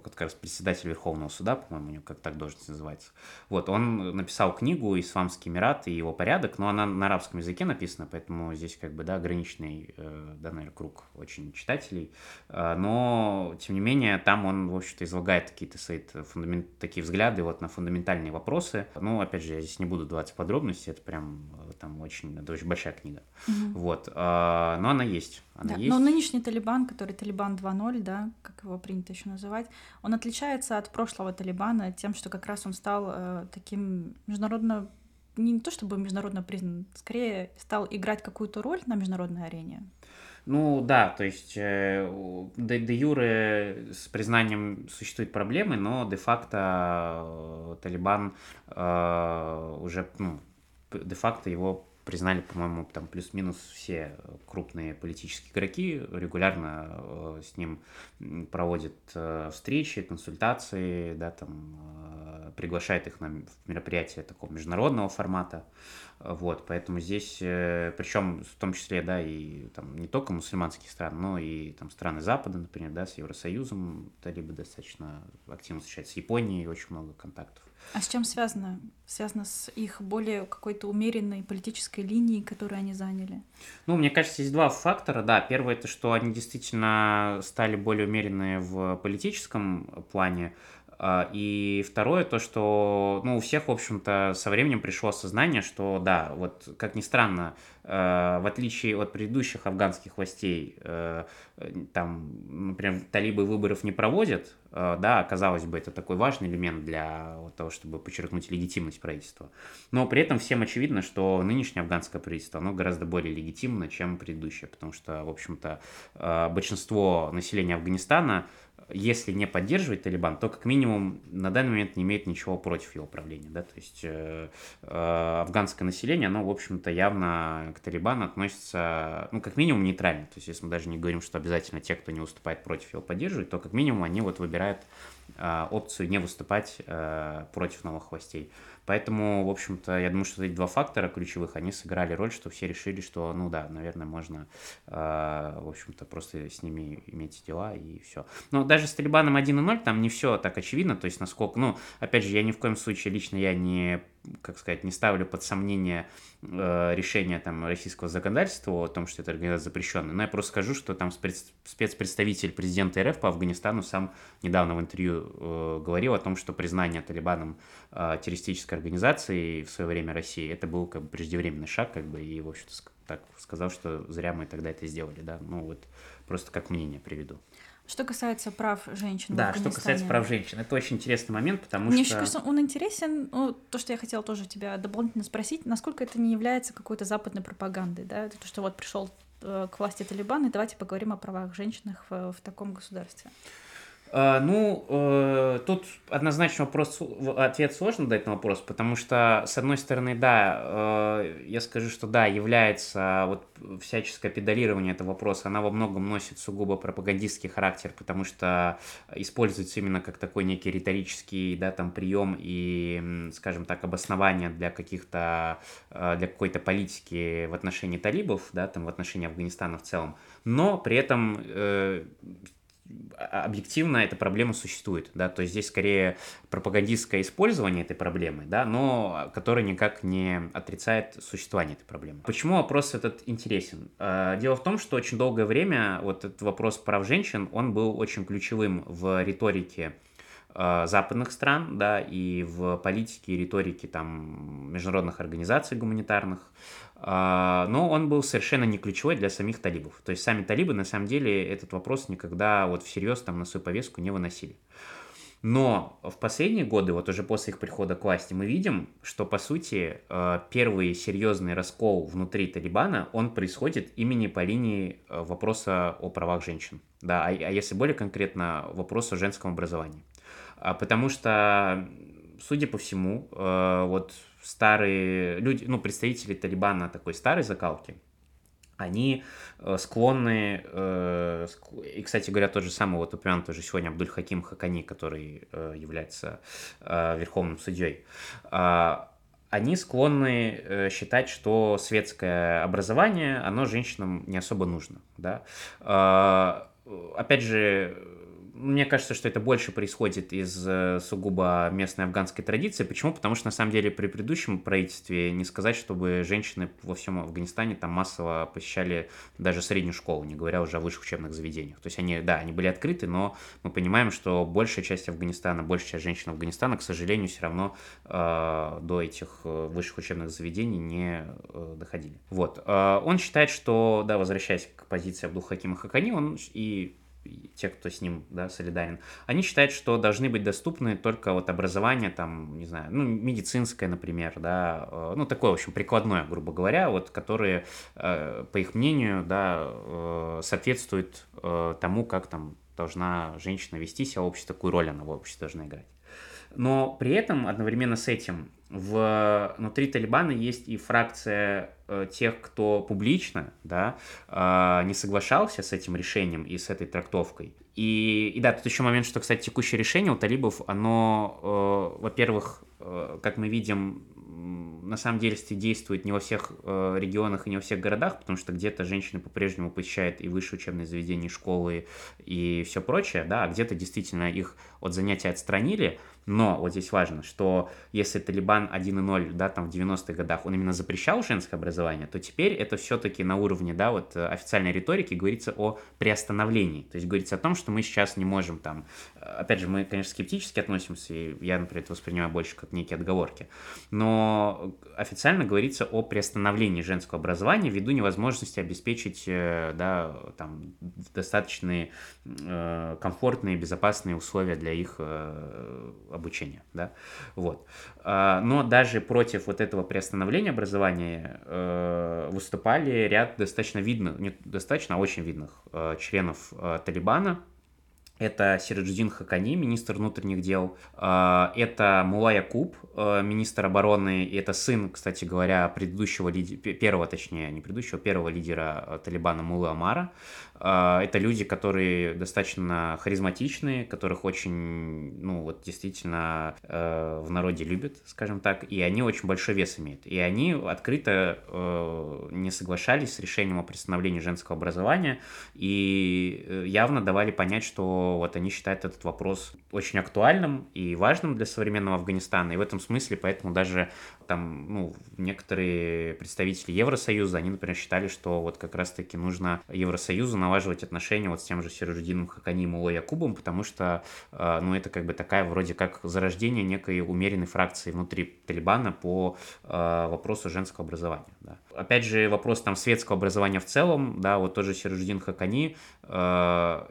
как раз председатель Верховного суда, по-моему, у него как так должность называется. Вот, он написал книгу «Исламский Эмират и его порядок», но она на арабском языке написана, поэтому здесь как бы, да, ограниченный, э, да, наверное, круг очень читателей. Э, но, тем не менее, там он, в общем-то, излагает какие-то свои фундамент... такие взгляды вот на фундаментальные вопросы. Ну, опять же, я здесь не буду давать подробности, это прям э, там очень, это очень большая книга. Угу. Вот, но она есть. Она да. есть. Но нынешний Талибан, который Талибан 2.0, да, как его принято еще называть, он отличается от прошлого Талибана тем, что как раз он стал э, таким международно не то чтобы международно признан, скорее стал играть какую-то роль на международной арене. Ну да, то есть э, де, де юре с признанием существуют проблемы, но де-факто э, Талибан э, уже, ну, де-факто его признали, по-моему, там плюс-минус все крупные политические игроки, регулярно э, с ним проводят э, встречи, консультации, да, там, э, приглашает их на мероприятия такого международного формата. Вот, поэтому здесь, причем в том числе, да, и там не только мусульманские страны, но и там страны Запада, например, да, с Евросоюзом, талибы достаточно активно встречаются, с Японией очень много контактов. А с чем связано? Связано с их более какой-то умеренной политической линией, которую они заняли? Ну, мне кажется, есть два фактора. Да, первое это, что они действительно стали более умеренные в политическом плане. А, и второе, то, что ну, у всех, в общем-то, со временем пришло осознание, что да, вот как ни странно, э, в отличие от предыдущих афганских властей, э, там, например, талибы выборов не проводят, э, да, казалось бы, это такой важный элемент для того, чтобы подчеркнуть легитимность правительства. Но при этом всем очевидно, что нынешнее афганское правительство, оно гораздо более легитимно, чем предыдущее, потому что, в общем-то, большинство населения Афганистана если не поддерживает Талибан, то как минимум на данный момент не имеет ничего против его правления. Да? То есть э, э, афганское население, оно, в общем-то, явно к Талибану относится, ну, как минимум, нейтрально. То есть если мы даже не говорим, что обязательно те, кто не выступает против его поддерживают, то как минимум они вот выбирают э, опцию не выступать э, против новых властей. Поэтому, в общем-то, я думаю, что эти два фактора ключевых, они сыграли роль, что все решили, что, ну да, наверное, можно, э, в общем-то, просто с ними иметь дела и все. Но даже с Талибаном 1.0 там не все так очевидно, то есть насколько, ну, опять же, я ни в коем случае лично я не как сказать, не ставлю под сомнение э, решение там российского законодательства о том, что эта организация запрещена, но я просто скажу, что там спец спецпредставитель президента РФ по Афганистану сам недавно в интервью э, говорил о том, что признание Талибаном э, террористической организации в свое время России, это был как бы преждевременный шаг, как бы, и, в общем-то, так сказал, что зря мы тогда это сделали, да, ну вот просто как мнение приведу. Что касается прав женщин да, что касается прав женщин, это очень интересный момент, потому Мне что... Мне кажется, он интересен, ну, то, что я хотела тоже тебя дополнительно спросить, насколько это не является какой-то западной пропагандой, да, то, что вот пришел э, к власти Талибан, и давайте поговорим о правах женщин в, в таком государстве. А, ну, э, тут однозначно вопрос, ответ сложно дать на вопрос, потому что, с одной стороны, да, э, я скажу, что да, является вот всяческое педалирование этого вопроса, она во многом носит сугубо пропагандистский характер, потому что используется именно как такой некий риторический, да, там, прием и, скажем так, обоснование для каких-то, э, для какой-то политики в отношении талибов, да, там, в отношении Афганистана в целом, но при этом объективно эта проблема существует, да, то есть здесь скорее пропагандистское использование этой проблемы, да, но которое никак не отрицает существование этой проблемы. Почему вопрос этот интересен? А, дело в том, что очень долгое время вот этот вопрос прав женщин, он был очень ключевым в риторике западных стран, да, и в политике и риторике там международных организаций гуманитарных, а, но он был совершенно не ключевой для самих талибов. То есть сами талибы на самом деле этот вопрос никогда вот всерьез там на свою повестку не выносили. Но в последние годы, вот уже после их прихода к власти, мы видим, что, по сути, а, первый серьезный раскол внутри Талибана, он происходит именно по линии вопроса о правах женщин. Да, а, а если более конкретно, вопрос о женском образовании. Потому что, судя по всему, вот старые люди, ну, представители Талибана такой старой закалки, они э, склонны, э, и, кстати говоря, тот же самый вот упомянутый уже сегодня Абдуль Хаким Хакани, который э, является верховным судьей, а, они склонны считать, что светское образование, оно женщинам не особо нужно, да. А, опять же, мне кажется, что это больше происходит из э, сугубо местной афганской традиции. Почему? Потому что, на самом деле, при предыдущем правительстве не сказать, чтобы женщины во всем Афганистане там массово посещали даже среднюю школу, не говоря уже о высших учебных заведениях. То есть они, да, они были открыты, но мы понимаем, что большая часть Афганистана, большая часть женщин Афганистана, к сожалению, все равно э, до этих э, высших учебных заведений не э, доходили. Вот. Э, он считает, что, да, возвращаясь к позиции Абдулхакима Хакани, он и те, кто с ним да, солидарен, они считают, что должны быть доступны только вот образование, там, не знаю, ну, медицинское, например, да, э, ну, такое, в общем, прикладное, грубо говоря, вот, которые, э, по их мнению, да, э, соответствуют тому, как там должна женщина вести себя в обществе, какую роль она в обществе должна играть. Но при этом одновременно с этим в, внутри Талибана есть и фракция э, тех, кто публично да, э, не соглашался с этим решением и с этой трактовкой. И, и да, тут еще момент, что, кстати, текущее решение у талибов, оно, э, во-первых, э, как мы видим, на самом деле действует не во всех э, регионах и не во всех городах, потому что где-то женщины по-прежнему посещают и высшие учебные заведения, школы и все прочее, да, а где-то действительно их от занятий отстранили, но вот здесь важно, что если Талибан 1.0, да, там в 90-х годах, он именно запрещал женское образование, то теперь это все-таки на уровне, да, вот э, официальной риторики говорится о приостановлении. То есть говорится о том, что мы сейчас не можем там, э, опять же, мы, конечно, скептически относимся, и я, например, это воспринимаю больше как некие отговорки, но официально говорится о приостановлении женского образования ввиду невозможности обеспечить, э, да, там, достаточные комфортные, безопасные условия для их обучения, да, вот. А, но даже против вот этого приостановления образования э, выступали ряд достаточно видных, не достаточно, а очень видных э, членов э, Талибана, это Сираджудин Хакани, министр внутренних дел. Это Мула Якуб, министр обороны. И это сын, кстати говоря, предыдущего лидера, первого, точнее, не предыдущего, первого лидера Талибана Мулы Амара. Э, это люди, которые достаточно харизматичные, которых очень, ну, вот действительно э, в народе любят, скажем так, и они очень большой вес имеют. И они открыто э, не соглашались с решением о пристановлении женского образования и э, явно давали понять, что вот они считают этот вопрос очень актуальным и важным для современного Афганистана. И в этом смысле, поэтому даже там, ну, некоторые представители Евросоюза, они, например, считали, что вот как раз-таки нужно Евросоюзу налаживать отношения вот с тем же Сирождином Хакани и Якубом, потому что, э, ну, это как бы такая вроде как зарождение некой умеренной фракции внутри Талибана по э, вопросу женского образования. Да. Опять же, вопрос там светского образования в целом, да, вот тоже Сирождин Хакани э,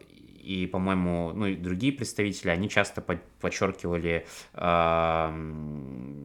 и, по-моему, ну и другие представители, они часто подчеркивали э,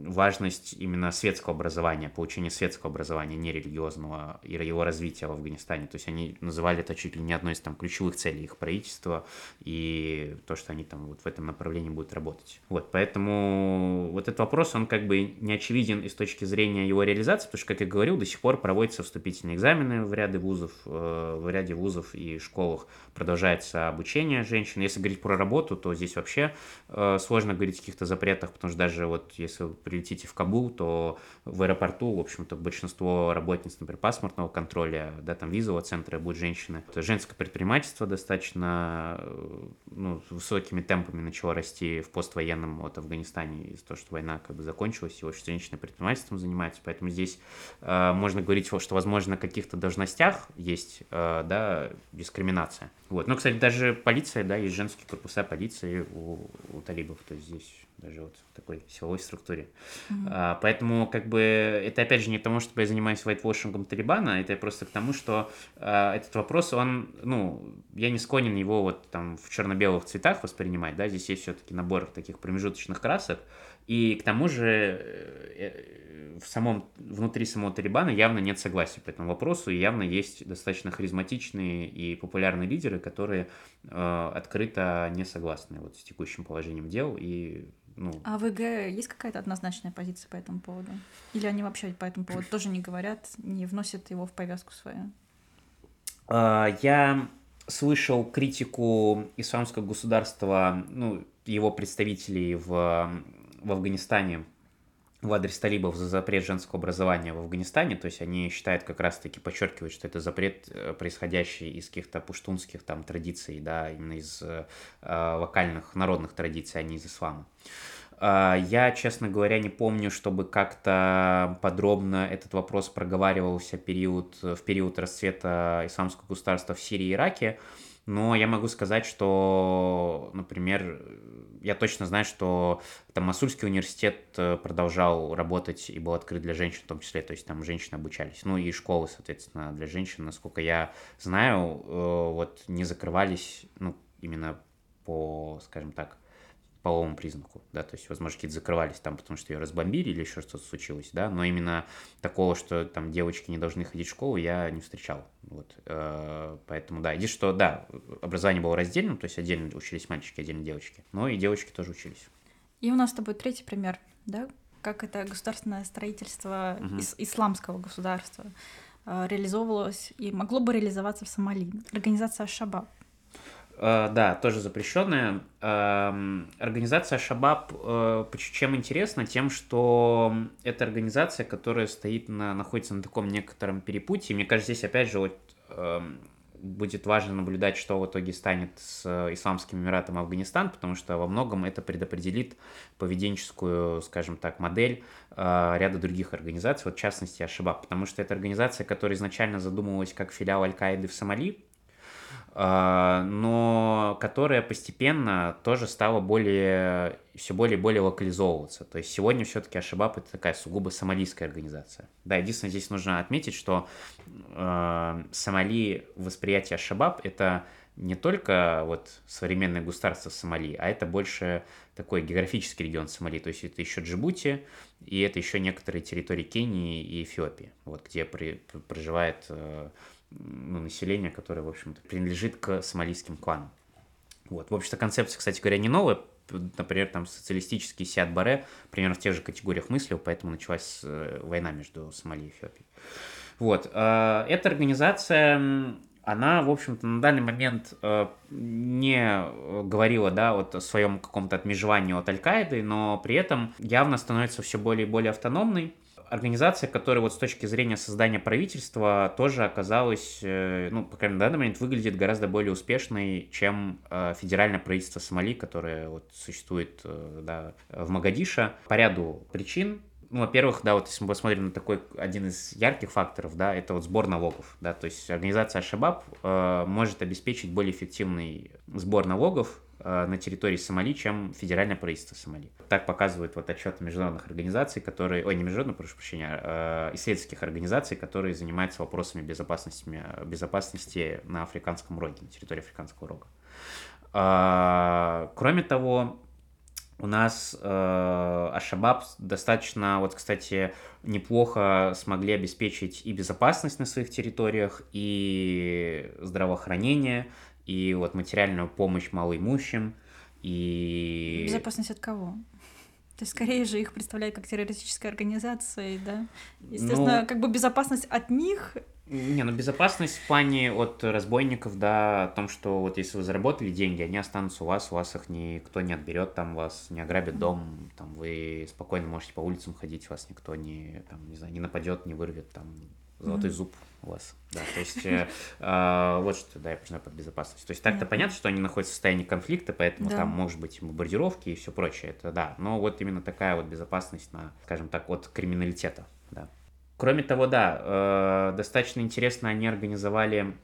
важность именно светского образования, получения светского образования, не религиозного, и его развития в Афганистане. То есть они называли это чуть ли не одной из там ключевых целей их правительства, и то, что они там вот в этом направлении будут работать. Вот, поэтому вот этот вопрос, он как бы не очевиден и с точки зрения его реализации, потому что, как я говорил, до сих пор проводятся вступительные экзамены в ряде вузов, э, в ряде вузов и школах продолжается обучение женщин. Если говорить про работу, то здесь вообще э, сложно говорить о каких-то запретах, потому что даже вот если вы прилетите в Кабул, то в аэропорту, в общем-то, большинство работниц, например, паспортного контроля, да, там визового центра будут женщины. Это женское предпринимательство достаточно э, ну, высокими темпами начало расти в поствоенном вот Афганистане из-за того, что война как бы закончилась, и очень женщины предпринимательством занимаются, поэтому здесь э, можно говорить, что, возможно, на каких-то должностях есть, э, да, дискриминация. Вот. Но, кстати, даже полиция, да, есть женские корпуса полиции у, у талибов, то есть здесь даже вот в такой силовой структуре. Mm-hmm. А, поэтому, как бы, это опять же не потому, что я занимаюсь вайтвошингом Талибана, это просто к тому, что а, этот вопрос, он, ну, я не склонен его вот там в черно-белых цветах воспринимать, да, здесь есть все-таки набор таких промежуточных красок, и к тому же э, в самом, внутри самого Талибана явно нет согласия по этому вопросу, и явно есть достаточно харизматичные и популярные лидеры, которые э, открыто не согласны вот с текущим положением дел и ну... А в ИГ есть какая-то однозначная позиция по этому поводу? Или они вообще по этому поводу тоже не говорят, не вносят его в повязку свою? А, я слышал критику исламского государства, ну, его представителей в, в Афганистане в адрес талибов за запрет женского образования в Афганистане, то есть они считают как раз-таки, подчеркивают, что это запрет, э, происходящий из каких-то пуштунских там традиций, да, именно из э, локальных народных традиций, а не из ислама. Э, я, честно говоря, не помню, чтобы как-то подробно этот вопрос проговаривался период, в период расцвета исламского государства в Сирии и Ираке, но я могу сказать, что, например, я точно знаю, что там Масульский университет э, продолжал работать и был открыт для женщин в том числе, то есть там женщины обучались. Ну и школы, соответственно, для женщин, насколько я знаю, э, вот не закрывались, ну, именно по, скажем так, половому признаку, да, то есть, возможно, какие-то закрывались там, потому что ее разбомбили или еще что-то случилось, да, но именно такого, что там девочки не должны ходить в школу, я не встречал, вот, э, поэтому, да, единственное, что, да, образование было раздельным, то есть отдельно учились мальчики, отдельно девочки, но и девочки тоже учились. И у нас с тобой третий пример, да, как это государственное строительство угу. ис- исламского государства э, реализовывалось и могло бы реализоваться в Сомали. Организация Шабаб. Э, да, тоже запрещенная. Эм, организация Шабаб э, чем интересна? Тем, что это организация, которая стоит на, находится на таком некотором перепутье. Мне кажется, здесь опять же вот эм, будет важно наблюдать, что в итоге станет с Исламским Эмиратом Афганистан, потому что во многом это предопределит поведенческую, скажем так, модель э, ряда других организаций, вот в частности Ашабаб, потому что это организация, которая изначально задумывалась как филиал Аль-Каиды в Сомали, но которая постепенно тоже стала более, все более и более локализовываться. То есть сегодня все-таки Ашибаб это такая сугубо сомалийская организация. Да, единственное, здесь нужно отметить, что э, Сомали, восприятие Ашибаб это не только вот современное государство Сомали, а это больше такой географический регион Сомали, то есть это еще Джибути, и это еще некоторые территории Кении и Эфиопии, вот, где при, проживает э, ну, населения, которое, в общем-то, принадлежит к сомалийским кланам. Вот. В общем-то, концепция, кстати говоря, не новая. Например, там социалистический Сиад Баре примерно в тех же категориях мыслил, поэтому началась э, война между Сомали и Эфиопией. Вот. Э, эта организация она, в общем-то, на данный момент э, не говорила, да, вот о своем каком-то отмежевании от Аль-Каиды, но при этом явно становится все более и более автономной. Организация, которая вот с точки зрения создания правительства тоже оказалась, э, ну, по крайней мере, на данный момент выглядит гораздо более успешной, чем э, федеральное правительство Сомали, которое вот существует, э, да, в Магадише по ряду причин. Ну, во-первых, да, вот если мы посмотрим на такой один из ярких факторов, да, это вот сбор налогов, да, то есть организация Шабаб э, может обеспечить более эффективный сбор налогов на территории Сомали, чем федеральное правительство Сомали. Так показывают вот отчеты международных организаций, которые, ой, не международных, прошу прощения, а, э, исследовательских организаций, которые занимаются вопросами безопасности, безопасности на Африканском роге, на территории Африканского рога. Э, кроме того, у нас э, Ашабаб достаточно, вот, кстати, неплохо смогли обеспечить и безопасность на своих территориях, и здравоохранение, и вот материальную помощь малоимущим, и... Безопасность от кого? То есть, скорее же их представляют как террористическая организация, да? Естественно, ну... как бы безопасность от них не, ну безопасность в плане от разбойников, да, о том, что вот если вы заработали деньги, они останутся у вас, у вас их никто не отберет, там вас не ограбит дом, там вы спокойно можете по улицам ходить, вас никто не, там, не знаю, не нападет, не вырвет, там золотой mm-hmm. зуб у вас, да, то есть э, э, вот что, да, я понимаю под безопасность. То есть так-то понятно, что они находятся в состоянии конфликта, поэтому да. там может быть бомбардировки и все прочее, это да, но вот именно такая вот безопасность на, скажем так, от криминалитета, да. Кроме того, да, э, достаточно интересно они организовали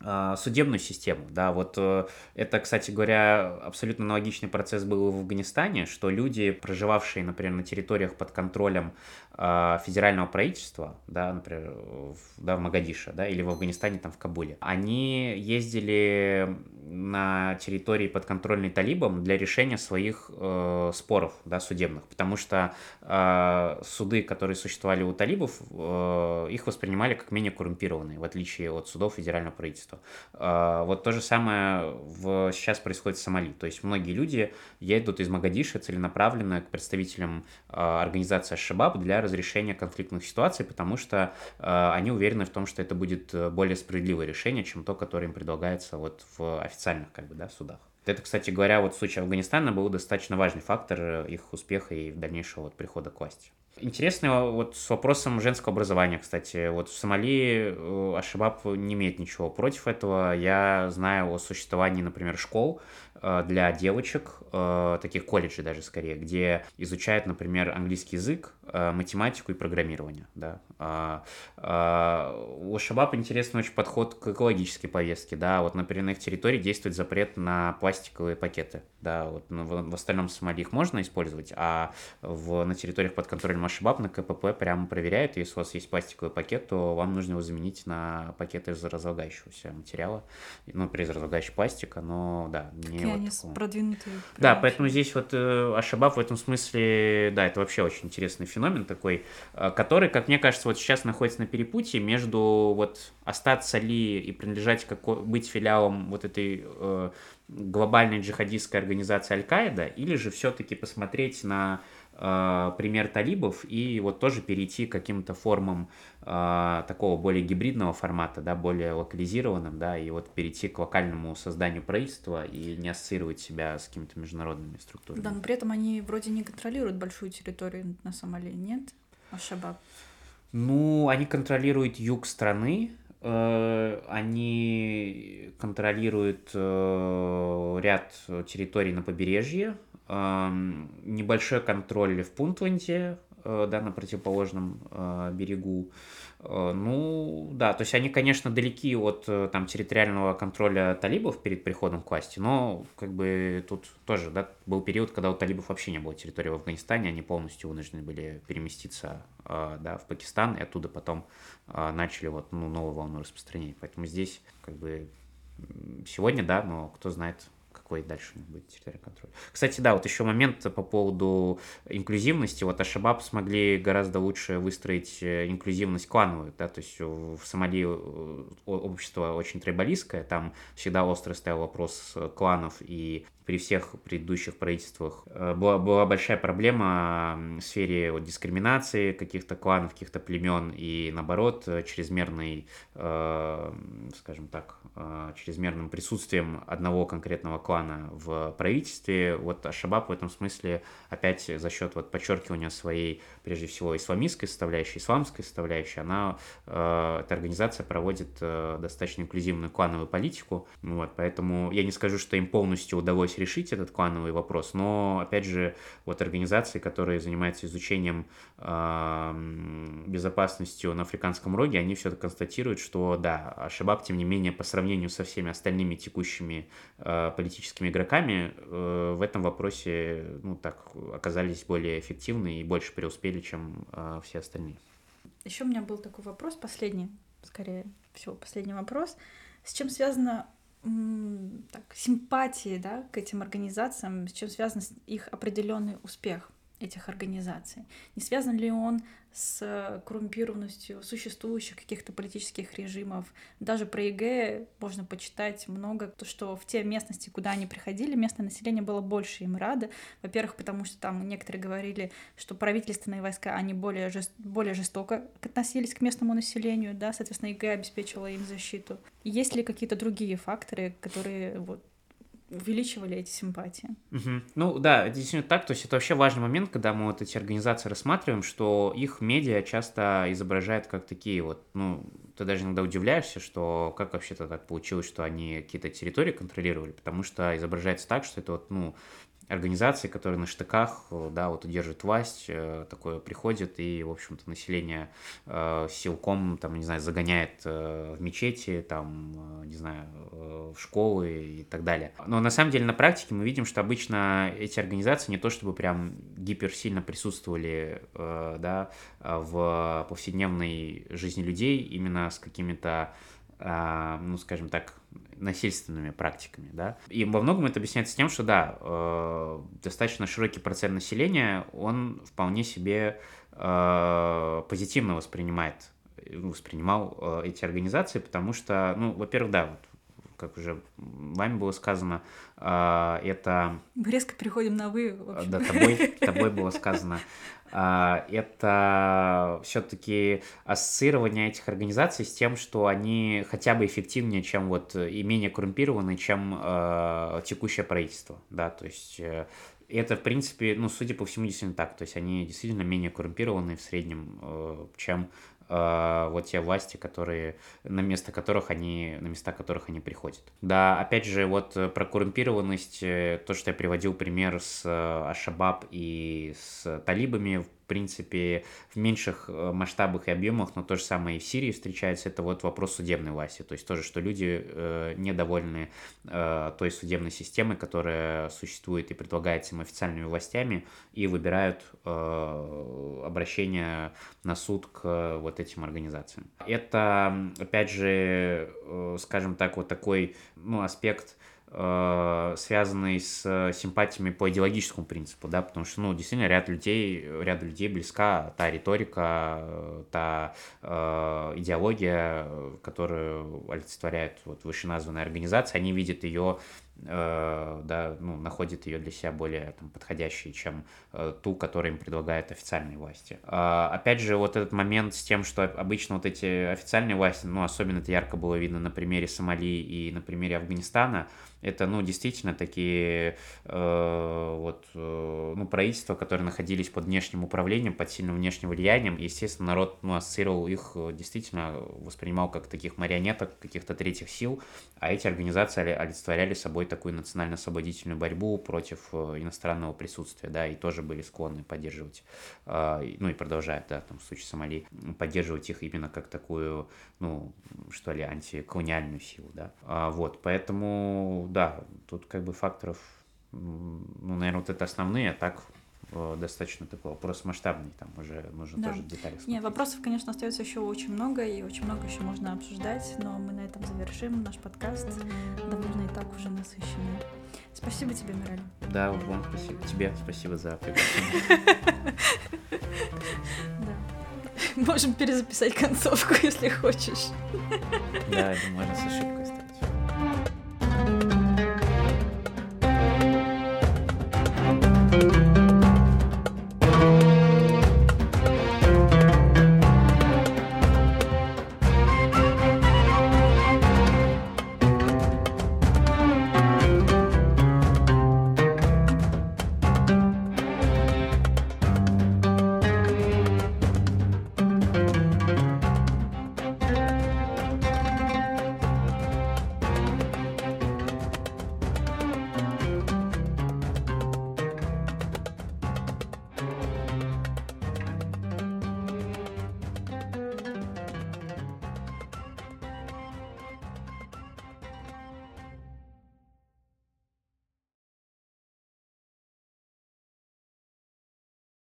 э, судебную систему, да, вот э, это, кстати говоря, абсолютно аналогичный процесс был в Афганистане, что люди, проживавшие, например, на территориях под контролем федерального правительства, да, например, в, да, в Магадише, да, или в Афганистане, там, в Кабуле, они ездили на территории подконтрольной талибам для решения своих э, споров да, судебных, потому что э, суды, которые существовали у талибов, э, их воспринимали как менее коррумпированные, в отличие от судов федерального правительства. Э, вот то же самое в, сейчас происходит в Сомали, то есть многие люди едут из Магадиша целенаправленно к представителям э, организации Шабаб для разрешения конфликтных ситуаций, потому что э, они уверены в том, что это будет более справедливое решение, чем то, которое им предлагается вот в официальных как бы, да, судах. Это, кстати говоря, вот в случае Афганистана был достаточно важный фактор э, их успеха и дальнейшего вот прихода к власти. Интересно вот с вопросом женского образования, кстати. Вот в Сомали э, Ашибаб не имеет ничего против этого. Я знаю о существовании, например, школ, Э, для девочек, э, таких колледжей даже скорее, где изучают, например, английский язык, э, математику и программирование. Да. А, а, у Шабаб интересный очень подход к экологической повестке. Да. Вот, например, на их территории действует запрет на пластиковые пакеты. Да. Вот, ну, в, в остальном Сомали их можно использовать, а в, на территориях под контролем Ашабаб на КПП прямо проверяют, если у вас есть пластиковый пакет, то вам нужно его заменить на пакет из разлагающегося материала, ну, из разлагающего пластика, но да, не вот они такого. продвинутые. Да, поэтому здесь вот э, Ашабаб в этом смысле, да, это вообще очень интересный феномен такой, э, который, как мне кажется, вот сейчас находится на перепутье между вот остаться ли и принадлежать какой, быть филиалом вот этой э, глобальной джихадистской организации Аль-Каида, или же все-таки посмотреть на пример талибов и вот тоже перейти к каким-то формам э, такого более гибридного формата, да, более локализированным, да, и вот перейти к локальному созданию правительства и не ассоциировать себя с какими-то международными структурами. Да, но при этом они вроде не контролируют большую территорию на Сомали, нет? Ашабаб. Ну, они контролируют юг страны, э, они контролируют э, ряд территорий на побережье, небольшой контроль в Пунтленде, э, да, на противоположном э, берегу. Э, ну, да, то есть они, конечно, далеки от там территориального контроля талибов перед приходом к власти, но как бы тут тоже, да, был период, когда у талибов вообще не было территории в Афганистане, они полностью вынуждены были переместиться, да, в Пакистан, и оттуда потом начали вот, ну, новую волну распространения. Поэтому здесь как бы сегодня, да, но кто знает, какой дальше будет территориальный контроль. Кстати, да, вот еще момент по поводу инклюзивности. Вот Ашабаб смогли гораздо лучше выстроить э, инклюзивность клановую, да, то есть в Сомали э, общество очень трибалистское, там всегда остро стоял вопрос кланов и при всех предыдущих правительствах э, была, была большая проблема в сфере вот, дискриминации каких-то кланов, каких-то племен и, наоборот, чрезмерной, э, скажем так, э, чрезмерным присутствием одного конкретного клана в правительстве. Вот Ашабаб в этом смысле опять за счет вот подчеркивания своей, прежде всего, исламистской составляющей, исламской составляющей, она, э, эта организация проводит э, достаточно инклюзивную клановую политику. Вот, поэтому я не скажу, что им полностью удалось решить этот клановый вопрос, но, опять же, вот организации, которые занимаются изучением э, безопасностью на Африканском роге, они все-таки констатируют, что, да, Ашабаб, тем не менее, по сравнению со всеми остальными текущими э, политическими игроками, э, в этом вопросе, ну, так, оказались более эффективны и больше преуспели, чем э, все остальные. Еще у меня был такой вопрос, последний, скорее всего, последний вопрос. С чем связана так, симпатии да, к этим организациям, с чем связан их определенный успех этих организаций? Не связан ли он с коррумпированностью существующих каких-то политических режимов. Даже про ИГ можно почитать много, то, что в те местности, куда они приходили, местное население было больше им рады. Во-первых, потому что там некоторые говорили, что правительственные войска, они более, жест... более жестоко относились к местному населению, да, соответственно, ИГ обеспечила им защиту. Есть ли какие-то другие факторы, которые вот увеличивали эти симпатии. Угу. Ну да, действительно так. То есть это вообще важный момент, когда мы вот эти организации рассматриваем, что их медиа часто изображают как такие вот, ну, ты даже иногда удивляешься, что как вообще-то так получилось, что они какие-то территории контролировали, потому что изображается так, что это вот, ну, организации, которые на штыках, э, да, вот удерживают власть, э, такое приходит, и, в общем-то, население э, силком, там, не знаю, загоняет в мечети, там, не знаю, в школы и так далее. Но на самом деле на практике мы видим, что обычно эти организации не то чтобы прям гиперсильно присутствовали, да, в повседневной жизни людей, именно с какими-то ну, скажем так, насильственными практиками, да. И во многом это объясняется тем, что, да, э, достаточно широкий процент населения, он вполне себе э, позитивно воспринимает, воспринимал э, эти организации, потому что, ну, во-первых, да, вот, как уже вами было сказано, это... Мы резко переходим на «вы», Да, тобой, тобой было сказано. А, это все-таки ассоциирование этих организаций с тем, что они хотя бы эффективнее, чем вот и менее коррумпированы, чем э, текущее правительство, да, то есть э, это, в принципе, ну, судя по всему, действительно так. То есть они действительно менее коррумпированы в среднем, э, чем вот те власти, которые, на место которых они, на места которых они приходят. Да, опять же, вот про коррумпированность, э, то, что я приводил пример с э, Ашабаб и с талибами, принципе, в меньших э, масштабах и объемах, но то же самое и в Сирии встречается, это вот вопрос судебной власти. То есть тоже, что люди э, недовольны э, той судебной системой, которая существует и предлагается им официальными властями, и выбирают э, обращение на суд к вот этим организациям. Это, опять же, э, скажем так, вот такой ну, аспект связанный с симпатиями по идеологическому принципу, да, потому что, ну, действительно, ряд людей, ряд людей близка та риторика, та э, идеология, которую олицетворяет вот вышеназванная организация, они видят ее Э, да, ну, находит ее для себя более там, подходящей, чем э, ту, которую им предлагают официальные власти. Э, опять же, вот этот момент с тем, что обычно вот эти официальные власти, ну, особенно это ярко было видно на примере Сомали и на примере Афганистана, это, ну, действительно такие э, вот, э, ну, правительства, которые находились под внешним управлением, под сильным внешним влиянием, и, естественно, народ, ну, ассоциировал их, э, действительно воспринимал как таких марионеток, каких-то третьих сил, а эти организации олицетворяли собой такую национально-освободительную борьбу против э, иностранного присутствия, да, и тоже были склонны поддерживать, э, ну, и продолжают, да, там, в случае Сомали, поддерживать их именно как такую, ну, что ли, антиколониальную силу, да. А, вот, поэтому да, тут как бы факторов, ну, наверное, вот это основные, а так достаточно такой вопрос масштабный, там уже нужно да. тоже детали смотреть. Не, вопросов, конечно, остается еще очень много, и очень много еще можно обсуждать, но мы на этом завершим наш подкаст, довольно и так уже насыщенный. Спасибо тебе, Мираль. Да, вам спасибо. Тебе спасибо за приглашение. Можем перезаписать концовку, если хочешь. Да, можно с ошибкой.